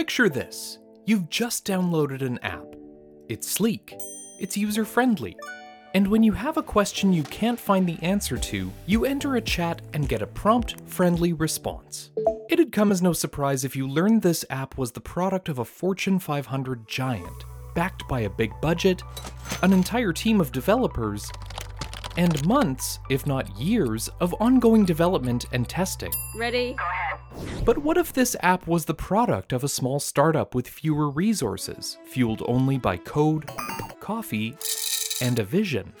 Picture this you've just downloaded an app. It's sleek, it's user friendly, and when you have a question you can't find the answer to, you enter a chat and get a prompt, friendly response. It'd come as no surprise if you learned this app was the product of a Fortune 500 giant, backed by a big budget, an entire team of developers, and months, if not years, of ongoing development and testing. Ready? But what if this app was the product of a small startup with fewer resources, fueled only by code, coffee, and a vision?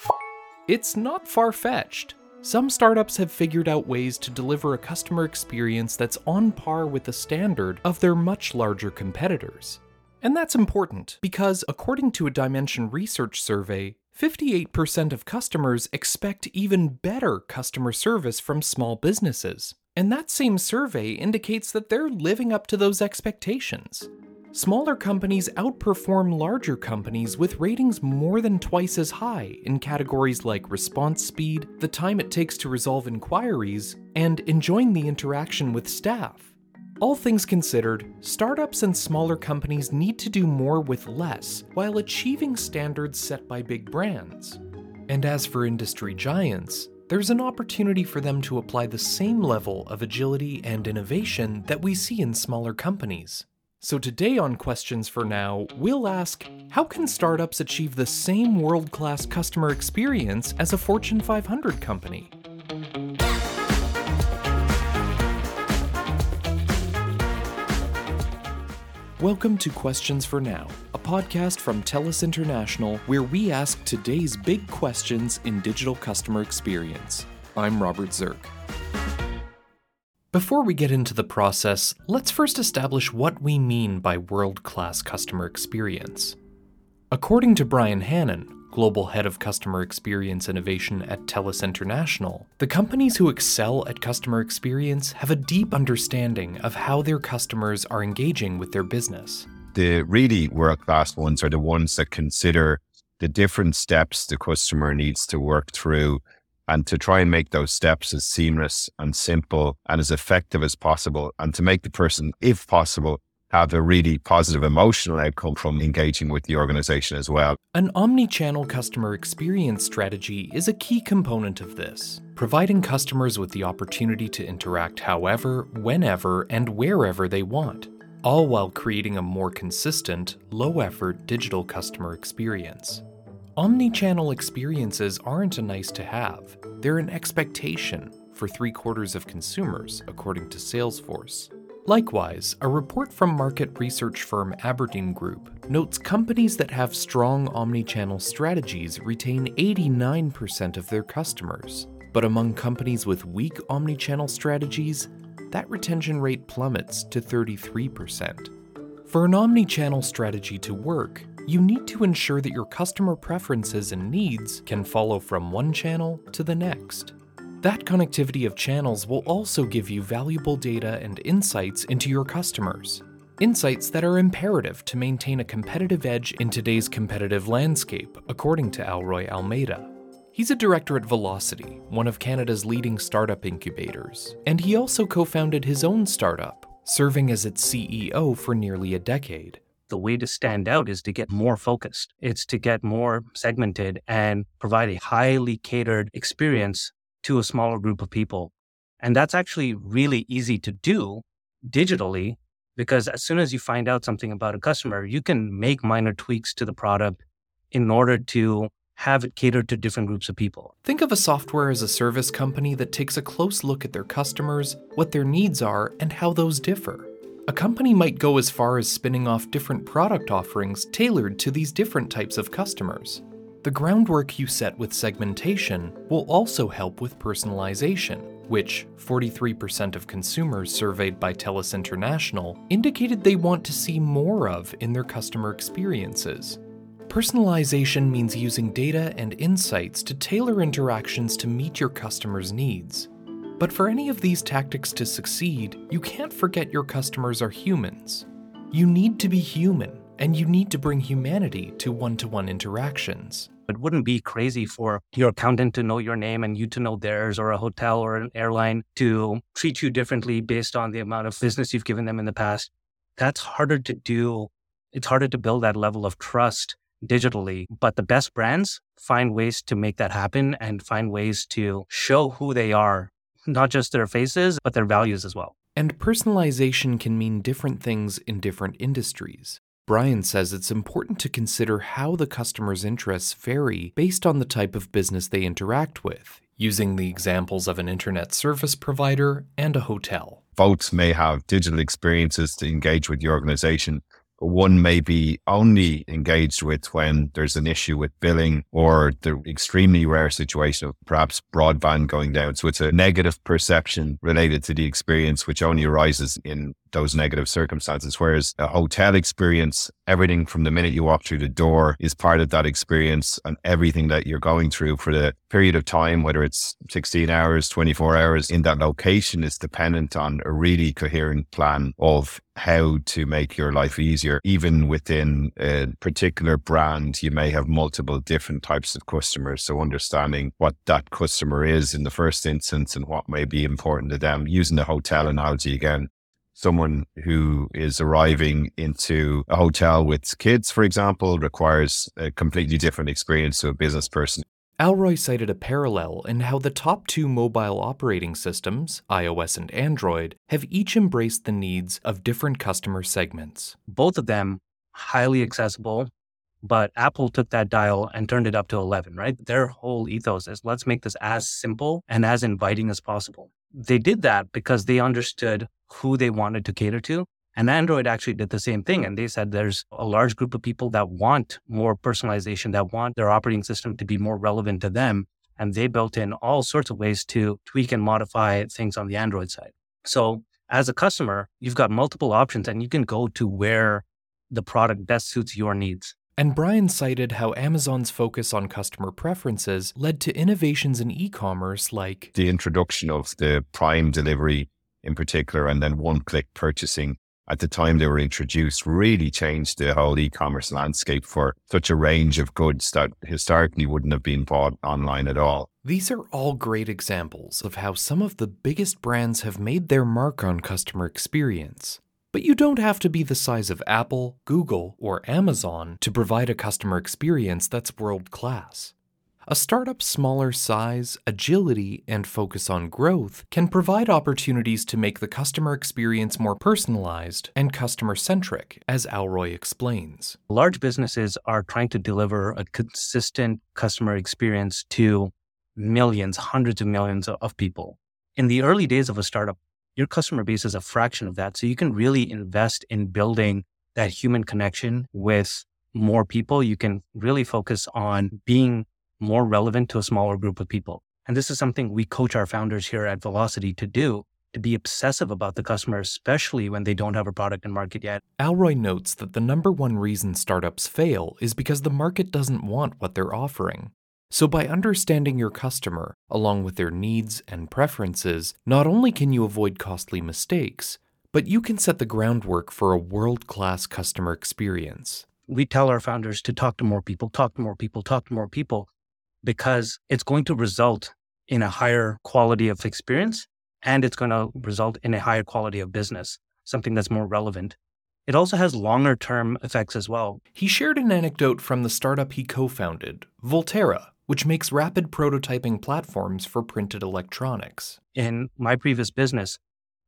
It's not far fetched. Some startups have figured out ways to deliver a customer experience that's on par with the standard of their much larger competitors. And that's important because, according to a Dimensional Research survey, 58% of customers expect even better customer service from small businesses. And that same survey indicates that they're living up to those expectations. Smaller companies outperform larger companies with ratings more than twice as high in categories like response speed, the time it takes to resolve inquiries, and enjoying the interaction with staff. All things considered, startups and smaller companies need to do more with less while achieving standards set by big brands. And as for industry giants, there's an opportunity for them to apply the same level of agility and innovation that we see in smaller companies. So, today on Questions for Now, we'll ask How can startups achieve the same world class customer experience as a Fortune 500 company? Welcome to Questions for Now, a podcast from TELUS International where we ask today's big questions in digital customer experience. I'm Robert Zirk. Before we get into the process, let's first establish what we mean by world class customer experience. According to Brian Hannon, Global Head of Customer Experience Innovation at TELUS International, the companies who excel at customer experience have a deep understanding of how their customers are engaging with their business. The really world class ones are the ones that consider the different steps the customer needs to work through and to try and make those steps as seamless and simple and as effective as possible, and to make the person, if possible, have a really positive emotional outcome from engaging with the organization as well. An omni channel customer experience strategy is a key component of this, providing customers with the opportunity to interact however, whenever, and wherever they want, all while creating a more consistent, low effort digital customer experience. Omni-channel experiences aren't a nice to have, they're an expectation for three quarters of consumers, according to Salesforce. Likewise, a report from market research firm Aberdeen Group notes companies that have strong omni-channel strategies retain 89% of their customers. But among companies with weak omni-channel strategies, that retention rate plummets to 33%. For an omni-channel strategy to work, you need to ensure that your customer preferences and needs can follow from one channel to the next. That connectivity of channels will also give you valuable data and insights into your customers. Insights that are imperative to maintain a competitive edge in today's competitive landscape, according to Alroy Almeida. He's a director at Velocity, one of Canada's leading startup incubators, and he also co founded his own startup, serving as its CEO for nearly a decade the way to stand out is to get more focused. It's to get more segmented and provide a highly catered experience to a smaller group of people. And that's actually really easy to do digitally because as soon as you find out something about a customer, you can make minor tweaks to the product in order to have it catered to different groups of people. Think of a software as a service company that takes a close look at their customers, what their needs are, and how those differ. A company might go as far as spinning off different product offerings tailored to these different types of customers. The groundwork you set with segmentation will also help with personalization, which 43% of consumers surveyed by TELUS International indicated they want to see more of in their customer experiences. Personalization means using data and insights to tailor interactions to meet your customers' needs. But for any of these tactics to succeed, you can't forget your customers are humans. You need to be human, and you need to bring humanity to one to one interactions. It wouldn't be crazy for your accountant to know your name and you to know theirs, or a hotel or an airline to treat you differently based on the amount of business you've given them in the past. That's harder to do. It's harder to build that level of trust digitally. But the best brands find ways to make that happen and find ways to show who they are, not just their faces, but their values as well. And personalization can mean different things in different industries. Brian says it's important to consider how the customer's interests vary based on the type of business they interact with, using the examples of an internet service provider and a hotel. Folks may have digital experiences to engage with your organization, one may be only engaged with when there's an issue with billing or the extremely rare situation of perhaps broadband going down. So it's a negative perception related to the experience, which only arises in those negative circumstances. Whereas a hotel experience, everything from the minute you walk through the door is part of that experience and everything that you're going through for the period of time, whether it's 16 hours, 24 hours in that location is dependent on a really coherent plan of how to make your life easier. Even within a particular brand, you may have multiple different types of customers. So understanding what that customer is in the first instance and what may be important to them, using the hotel analogy again, someone who is arriving into a hotel with kids, for example, requires a completely different experience to a business person. Alroy cited a parallel in how the top two mobile operating systems, iOS and Android, have each embraced the needs of different customer segments. Both of them highly accessible, but Apple took that dial and turned it up to 11, right? Their whole ethos is let's make this as simple and as inviting as possible. They did that because they understood who they wanted to cater to. And Android actually did the same thing. And they said there's a large group of people that want more personalization, that want their operating system to be more relevant to them. And they built in all sorts of ways to tweak and modify things on the Android side. So as a customer, you've got multiple options and you can go to where the product best suits your needs. And Brian cited how Amazon's focus on customer preferences led to innovations in e commerce like the introduction of the Prime delivery in particular, and then one click purchasing at the time they were introduced really changed the whole e-commerce landscape for such a range of goods that historically wouldn't have been bought online at all. These are all great examples of how some of the biggest brands have made their mark on customer experience. But you don't have to be the size of Apple, Google, or Amazon to provide a customer experience that's world class. A startup's smaller size, agility, and focus on growth can provide opportunities to make the customer experience more personalized and customer centric, as Alroy explains. Large businesses are trying to deliver a consistent customer experience to millions, hundreds of millions of people. In the early days of a startup, your customer base is a fraction of that. So you can really invest in building that human connection with more people. You can really focus on being more relevant to a smaller group of people. And this is something we coach our founders here at Velocity to do to be obsessive about the customer, especially when they don't have a product in market yet. Alroy notes that the number one reason startups fail is because the market doesn't want what they're offering. So, by understanding your customer, along with their needs and preferences, not only can you avoid costly mistakes, but you can set the groundwork for a world class customer experience. We tell our founders to talk to more people, talk to more people, talk to more people, because it's going to result in a higher quality of experience and it's going to result in a higher quality of business, something that's more relevant. It also has longer term effects as well. He shared an anecdote from the startup he co founded, Voltera, which makes rapid prototyping platforms for printed electronics. In my previous business,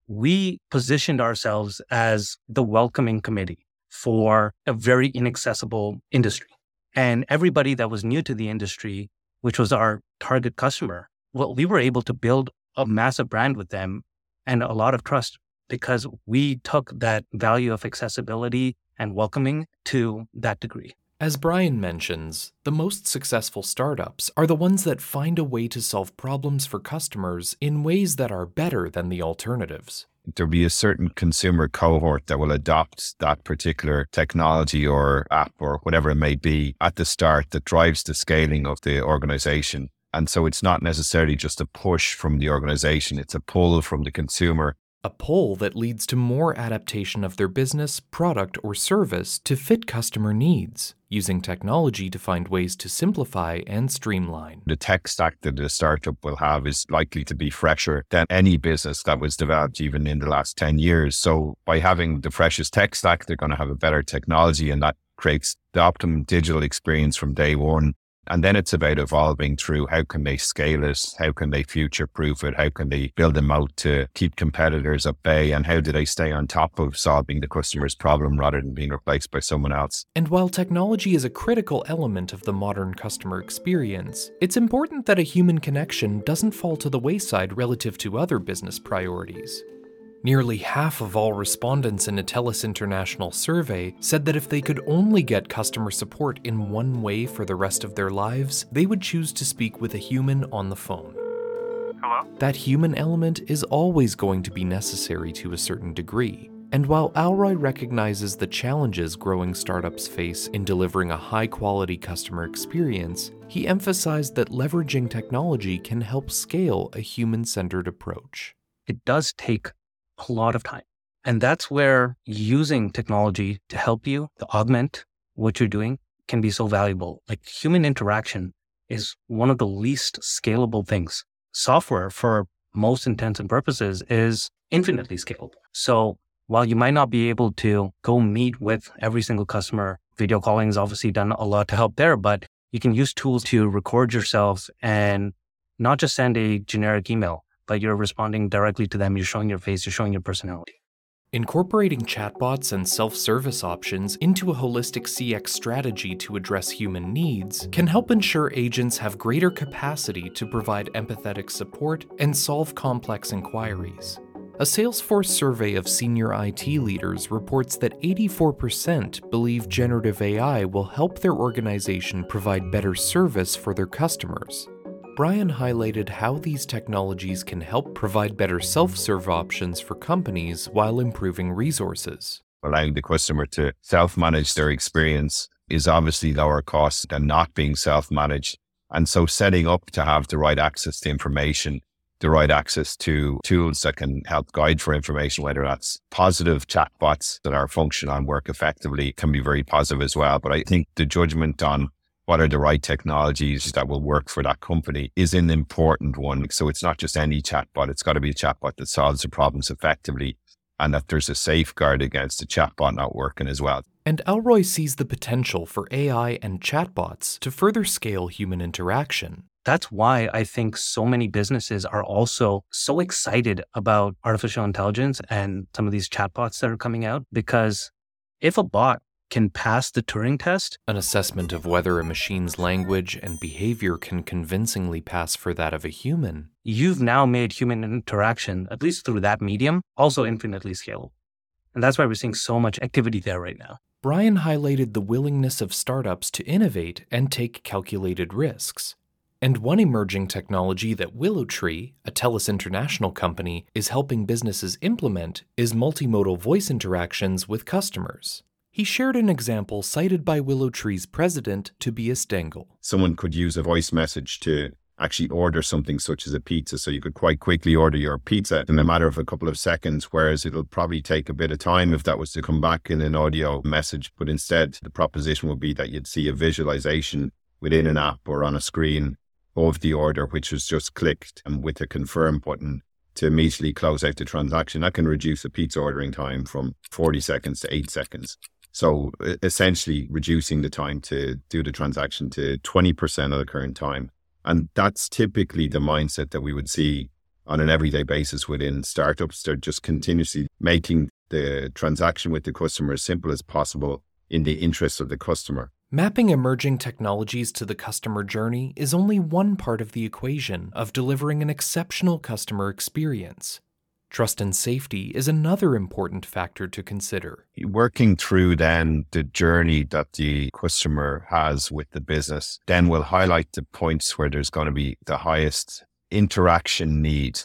we positioned ourselves as the welcoming committee for a very inaccessible industry. And everybody that was new to the industry which was our target customer, well, we were able to build a massive brand with them and a lot of trust because we took that value of accessibility and welcoming to that degree. As Brian mentions, the most successful startups are the ones that find a way to solve problems for customers in ways that are better than the alternatives. There'll be a certain consumer cohort that will adopt that particular technology or app or whatever it may be at the start that drives the scaling of the organization. And so it's not necessarily just a push from the organization, it's a pull from the consumer a pull that leads to more adaptation of their business, product, or service to fit customer needs, using technology to find ways to simplify and streamline. The tech stack that a startup will have is likely to be fresher than any business that was developed even in the last 10 years. So by having the freshest tech stack, they're going to have a better technology and that creates the optimum digital experience from day one and then it's about evolving through how can they scale it? How can they future proof it? How can they build them out to keep competitors at bay? And how do they stay on top of solving the customer's problem rather than being replaced by someone else? And while technology is a critical element of the modern customer experience, it's important that a human connection doesn't fall to the wayside relative to other business priorities. Nearly half of all respondents in a TELUS International survey said that if they could only get customer support in one way for the rest of their lives, they would choose to speak with a human on the phone. Hello? That human element is always going to be necessary to a certain degree. And while Alroy recognizes the challenges growing startups face in delivering a high quality customer experience, he emphasized that leveraging technology can help scale a human centered approach. It does take a lot of time. And that's where using technology to help you, to augment what you're doing, can be so valuable. Like human interaction is one of the least scalable things. Software, for most intents and purposes, is infinitely scalable. So while you might not be able to go meet with every single customer, video calling has obviously done a lot to help there, but you can use tools to record yourself and not just send a generic email, but you're responding directly to them. You're showing your face, you're showing your personality. Incorporating chatbots and self service options into a holistic CX strategy to address human needs can help ensure agents have greater capacity to provide empathetic support and solve complex inquiries. A Salesforce survey of senior IT leaders reports that 84% believe generative AI will help their organization provide better service for their customers, Brian highlighted how these technologies can help provide better self serve options for companies while improving resources. Allowing the customer to self manage their experience is obviously lower cost than not being self managed. And so setting up to have the right access to information, the right access to tools that can help guide for information, whether that's positive chatbots that are functional and work effectively can be very positive as well. But I think the judgment on what are the right technologies that will work for that company is an important one. So it's not just any chatbot. It's got to be a chatbot that solves the problems effectively and that there's a safeguard against the chatbot not working as well. And Alroy sees the potential for AI and chatbots to further scale human interaction. That's why I think so many businesses are also so excited about artificial intelligence and some of these chatbots that are coming out because if a bot can pass the Turing test, an assessment of whether a machine's language and behavior can convincingly pass for that of a human, you've now made human interaction, at least through that medium, also infinitely scalable. And that's why we're seeing so much activity there right now. Brian highlighted the willingness of startups to innovate and take calculated risks. And one emerging technology that WillowTree, a TELUS International company, is helping businesses implement is multimodal voice interactions with customers. He shared an example cited by WillowTree's president, Tobias Dengel. Someone could use a voice message to actually order something such as a pizza. So you could quite quickly order your pizza in a matter of a couple of seconds, whereas it'll probably take a bit of time if that was to come back in an audio message. But instead, the proposition would be that you'd see a visualization within an app or on a screen of the order, which was just clicked and with a confirm button to immediately close out the transaction. That can reduce the pizza ordering time from 40 seconds to eight seconds. So essentially reducing the time to do the transaction to 20% of the current time. And that's typically the mindset that we would see on an everyday basis within startups. They're just continuously making the transaction with the customer as simple as possible in the interest of the customer. Mapping emerging technologies to the customer journey is only one part of the equation of delivering an exceptional customer experience. Trust and safety is another important factor to consider. Working through then the journey that the customer has with the business, then we'll highlight the points where there's going to be the highest interaction need.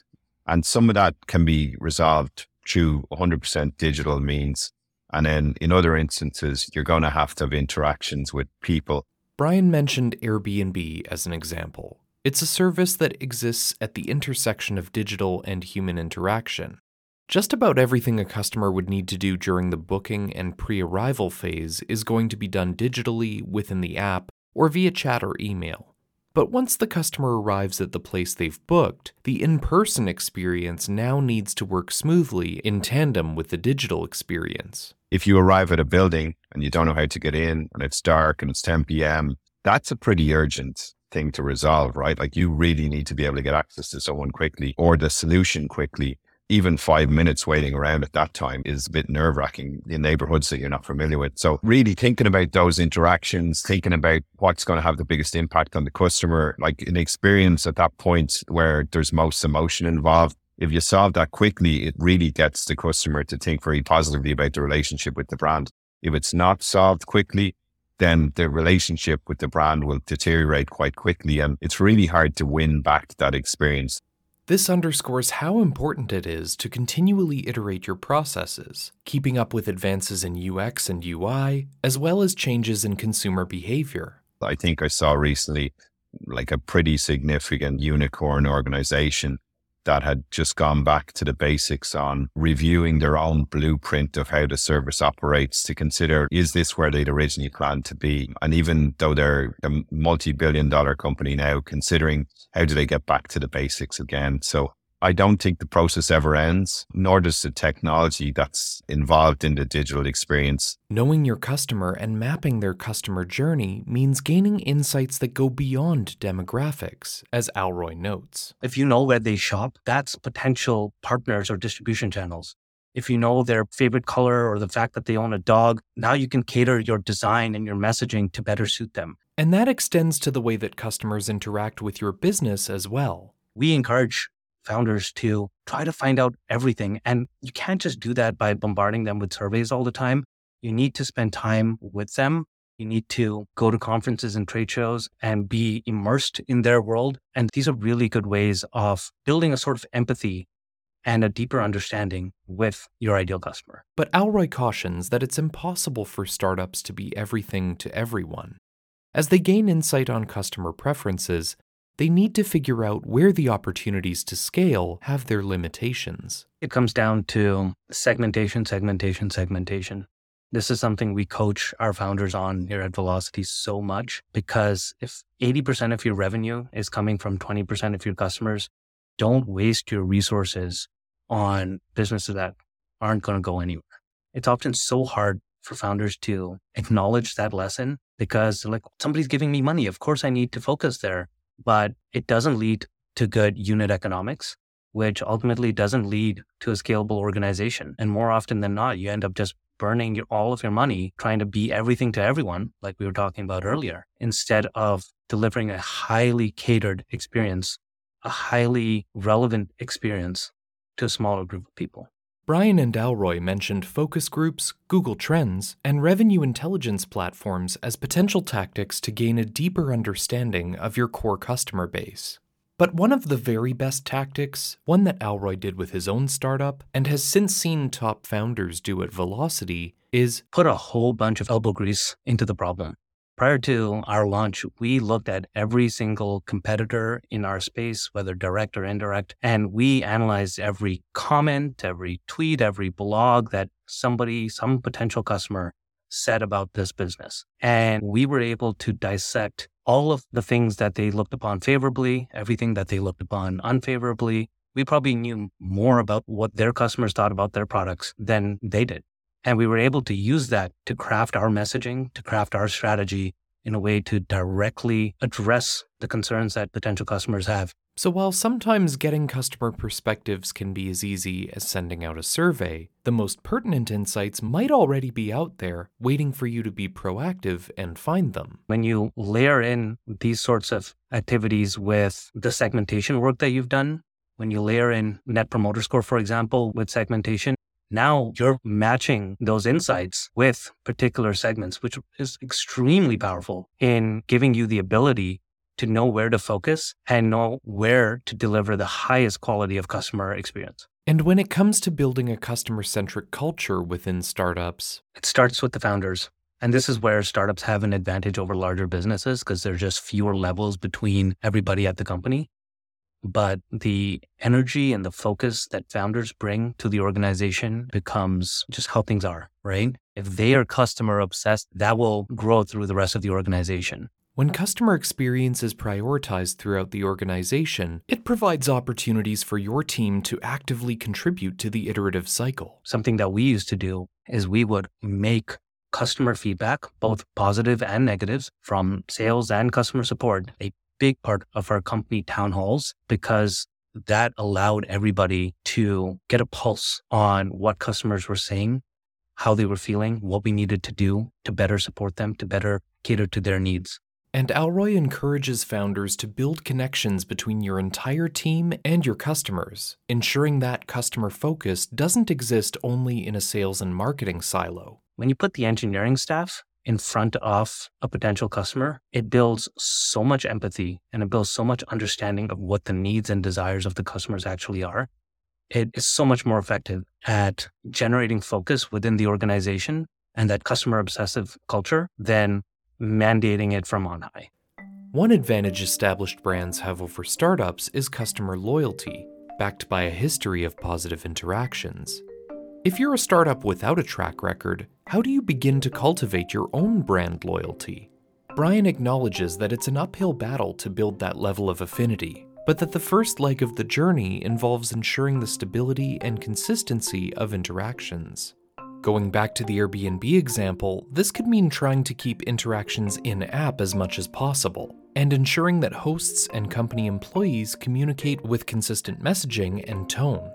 And some of that can be resolved through 100% digital means. And then in other instances, you're going to have to have interactions with people. Brian mentioned Airbnb as an example. It's a service that exists at the intersection of digital and human interaction. Just about everything a customer would need to do during the booking and pre arrival phase is going to be done digitally within the app or via chat or email. But once the customer arrives at the place they've booked, the in person experience now needs to work smoothly in tandem with the digital experience. If you arrive at a building and you don't know how to get in and it's dark and it's 10 p.m., that's a pretty urgent thing to resolve, right? Like you really need to be able to get access to someone quickly or the solution quickly even five minutes waiting around at that time is a bit nerve wracking in neighborhoods that you're not familiar with. So really thinking about those interactions, thinking about what's going to have the biggest impact on the customer, like an experience at that point where there's most emotion involved. If you solve that quickly, it really gets the customer to think very positively about the relationship with the brand. If it's not solved quickly, then the relationship with the brand will deteriorate quite quickly. And it's really hard to win back that experience. This underscores how important it is to continually iterate your processes, keeping up with advances in UX and UI, as well as changes in consumer behavior. I think I saw recently like a pretty significant unicorn organization that had just gone back to the basics on reviewing their own blueprint of how the service operates to consider is this where they'd originally planned to be? And even though they're a multi billion dollar company now, considering how do they get back to the basics again? So I don't think the process ever ends, nor does the technology that's involved in the digital experience. Knowing your customer and mapping their customer journey means gaining insights that go beyond demographics, as Alroy notes. If you know where they shop, that's potential partners or distribution channels. If you know their favorite color or the fact that they own a dog, now you can cater your design and your messaging to better suit them. And that extends to the way that customers interact with your business as well. We encourage founders to try to find out everything. And you can't just do that by bombarding them with surveys all the time. You need to spend time with them. You need to go to conferences and trade shows and be immersed in their world. And these are really good ways of building a sort of empathy and a deeper understanding with your ideal customer. But Alroy cautions that it's impossible for startups to be everything to everyone. As they gain insight on customer preferences, they need to figure out where the opportunities to scale have their limitations. It comes down to segmentation, segmentation, segmentation. This is something we coach our founders on here at Velocity so much because if 80% of your revenue is coming from 20% of your customers, don't waste your resources on businesses that aren't going to go anywhere. It's often so hard for founders to acknowledge that lesson because like somebody's giving me money. Of course I need to focus there but it doesn't lead to good unit economics, which ultimately doesn't lead to a scalable organization. And more often than not, you end up just burning your, all of your money trying to be everything to everyone, like we were talking about earlier, instead of delivering a highly catered experience, a highly relevant experience to a smaller group of people. Brian and Alroy mentioned focus groups, Google Trends, and revenue intelligence platforms as potential tactics to gain a deeper understanding of your core customer base. But one of the very best tactics, one that Alroy did with his own startup and has since seen top founders do at Velocity, is put a whole bunch of elbow grease into the problem prior to our launch, we looked at every single competitor in our space, whether direct or indirect, and we analyzed every comment, every tweet, every blog that somebody, some potential customer said about this business. And we were able to dissect all of the things that they looked upon favorably, everything that they looked upon unfavorably. We probably knew more about what their customers thought about their products than they did. And we were able to use that to craft our messaging, to craft our strategy in a way to directly address the concerns that potential customers have. So, while sometimes getting customer perspectives can be as easy as sending out a survey, the most pertinent insights might already be out there waiting for you to be proactive and find them. When you layer in these sorts of activities with the segmentation work that you've done, when you layer in Net Promoter Score, for example, with segmentation, now you're matching those insights with particular segments, which is extremely powerful in giving you the ability to know where to focus and know where to deliver the highest quality of customer experience. And when it comes to building a customer centric culture within startups, it starts with the founders. And this is where startups have an advantage over larger businesses because there's just fewer levels between everybody at the company. But the energy and the focus that founders bring to the organization becomes just how things are, right? If they are customer obsessed, that will grow through the rest of the organization. When customer experience is prioritized throughout the organization, it provides opportunities for your team to actively contribute to the iterative cycle. Something that we used to do is we would make customer feedback, both positive and negatives, from sales and customer support, a big part of our company town halls because that allowed everybody to get a pulse on what customers were saying, how they were feeling, what we needed to do to better support them, to better cater to their needs. And Alroy encourages founders to build connections between your entire team and your customers, ensuring that customer focus doesn't exist only in a sales and marketing silo. When you put the engineering staff in front of a potential customer, it builds so much empathy and it builds so much understanding of what the needs and desires of the customers actually are. It is so much more effective at generating focus within the organization and that customer obsessive culture than mandating it from on high. One advantage established brands have over startups is customer loyalty, backed by a history of positive interactions. If you're a startup without a track record, how do you begin to cultivate your own brand loyalty? Brian acknowledges that it's an uphill battle to build that level of affinity, but that the first leg of the journey involves ensuring the stability and consistency of interactions. Going back to the Airbnb example, this could mean trying to keep interactions in app as much as possible, and ensuring that hosts and company employees communicate with consistent messaging and tone.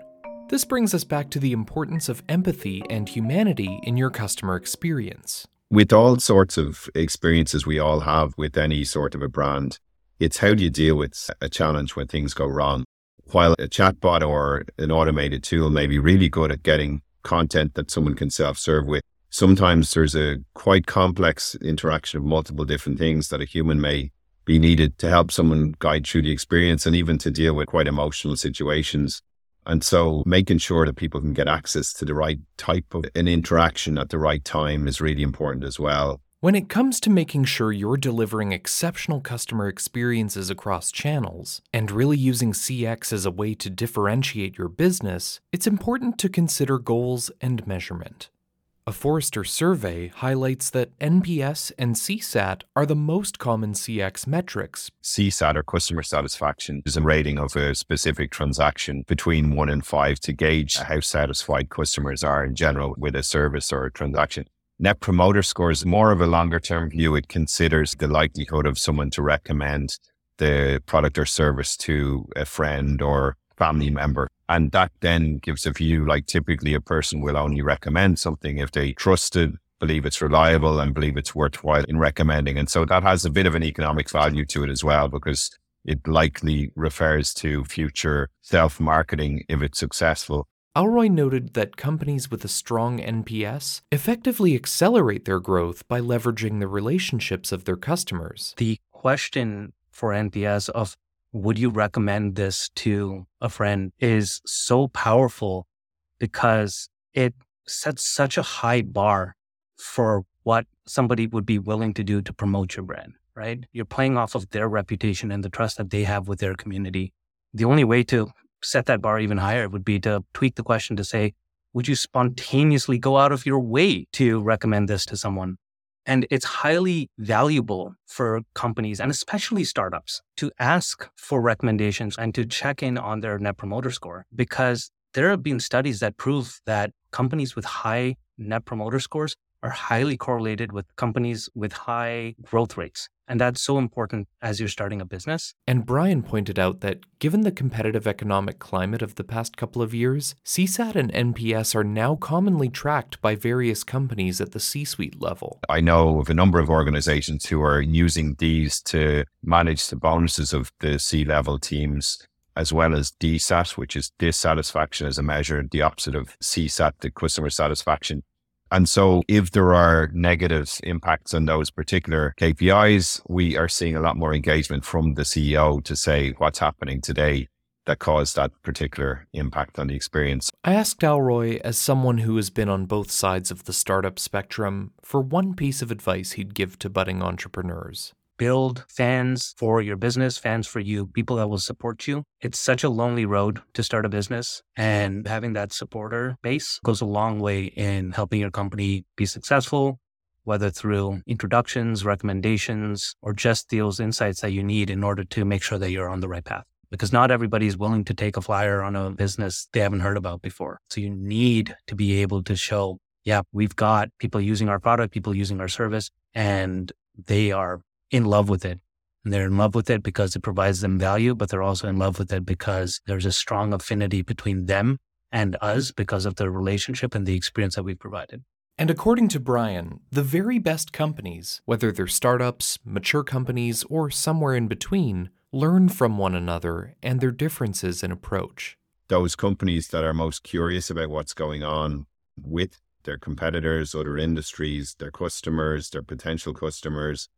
This brings us back to the importance of empathy and humanity in your customer experience. With all sorts of experiences we all have with any sort of a brand, it's how do you deal with a challenge when things go wrong? While a chatbot or an automated tool may be really good at getting content that someone can self serve with. Sometimes there's a quite complex interaction of multiple different things that a human may be needed to help someone guide through the experience and even to deal with quite emotional situations. And so making sure that people can get access to the right type of an interaction at the right time is really important as well. When it comes to making sure you're delivering exceptional customer experiences across channels and really using CX as a way to differentiate your business, it's important to consider goals and measurement. A Forrester survey highlights that NPS and CSAT are the most common CX metrics. CSAT or customer satisfaction is a rating of a specific transaction between one and five to gauge how satisfied customers are in general with a service or a transaction. Net promoter score is more of a longer term view. It considers the likelihood of someone to recommend the product or service to a friend or family member. And that then gives a view like typically a person will only recommend something if they trust it, believe it's reliable and believe it's worthwhile in recommending. And so that has a bit of an economic value to it as well, because it likely refers to future self marketing if it's successful. Alroy noted that companies with a strong NPS effectively accelerate their growth by leveraging the relationships of their customers. The question for NPS of would you recommend this to a friend is so powerful because it sets such a high bar for what somebody would be willing to do to promote your brand, right? You're playing off of their reputation and the trust that they have with their community. The only way to set that bar even higher would be to tweak the question to say, would you spontaneously go out of your way to recommend this to someone? And it's highly valuable for companies and especially startups to ask for recommendations and to check in on their net promoter score because there have been studies that prove that companies with high net promoter scores are highly correlated with companies with high growth rates. And that's so important as you're starting a business. And Brian pointed out that given the competitive economic climate of the past couple of years, CSAT and NPS are now commonly tracked by various companies at the C suite level. I know of a number of organizations who are using these to manage the bonuses of the C level teams as well as DSAT, which is dissatisfaction as a measure, the opposite of CSAT, the customer satisfaction. And so if there are negative impacts on those particular KPIs, we are seeing a lot more engagement from the CEO to say what's happening today that caused that particular impact on the experience. I asked Alroy, as someone who has been on both sides of the startup spectrum, for one piece of advice he'd give to budding entrepreneurs. Build fans for your business, fans for you, people that will support you. It's such a lonely road to start a business. And having that supporter base goes a long way in helping your company be successful, whether through introductions, recommendations, or just those insights that you need in order to make sure that you're on the right path. Because not everybody is willing to take a flyer on a business they haven't heard about before. So you need to be able to show, yeah, we've got people using our product, people using our service, and they are in love with it. And they're in love with it because it provides them value, but they're also in love with it because there's a strong affinity between them and us because of the relationship and the experience that we've provided. And according to Brian, the very best companies, whether they're startups, mature companies, or somewhere in between, learn from one another and their differences in approach. Those companies that are most curious about what's going on with their competitors, other industries, their customers, their potential customers,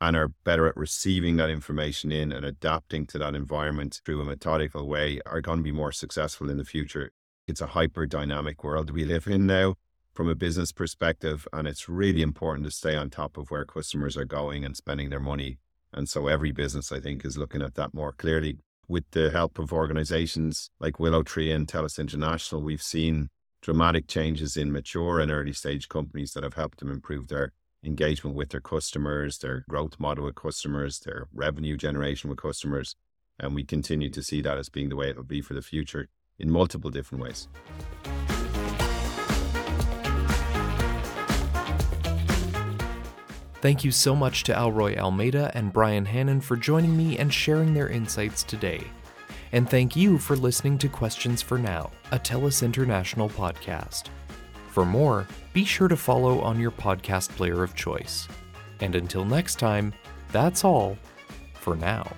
and are better at receiving that information in and adapting to that environment through a methodical way are going to be more successful in the future. It's a hyper dynamic world we live in now from a business perspective, and it's really important to stay on top of where customers are going and spending their money. And so every business, I think, is looking at that more clearly. With the help of organizations like WillowTree and TELUS International, we've seen dramatic changes in mature and early stage companies that have helped them improve their engagement with their customers, their growth model with customers, their revenue generation with customers. And we continue to see that as being the way it will be for the future in multiple different ways. Thank you so much to Alroy Almeida and Brian Hannon for joining me and sharing their insights today. And thank you for listening to Questions for Now, a TELUS International podcast. For more, be sure to follow on your podcast player of choice. And until next time, that's all for now.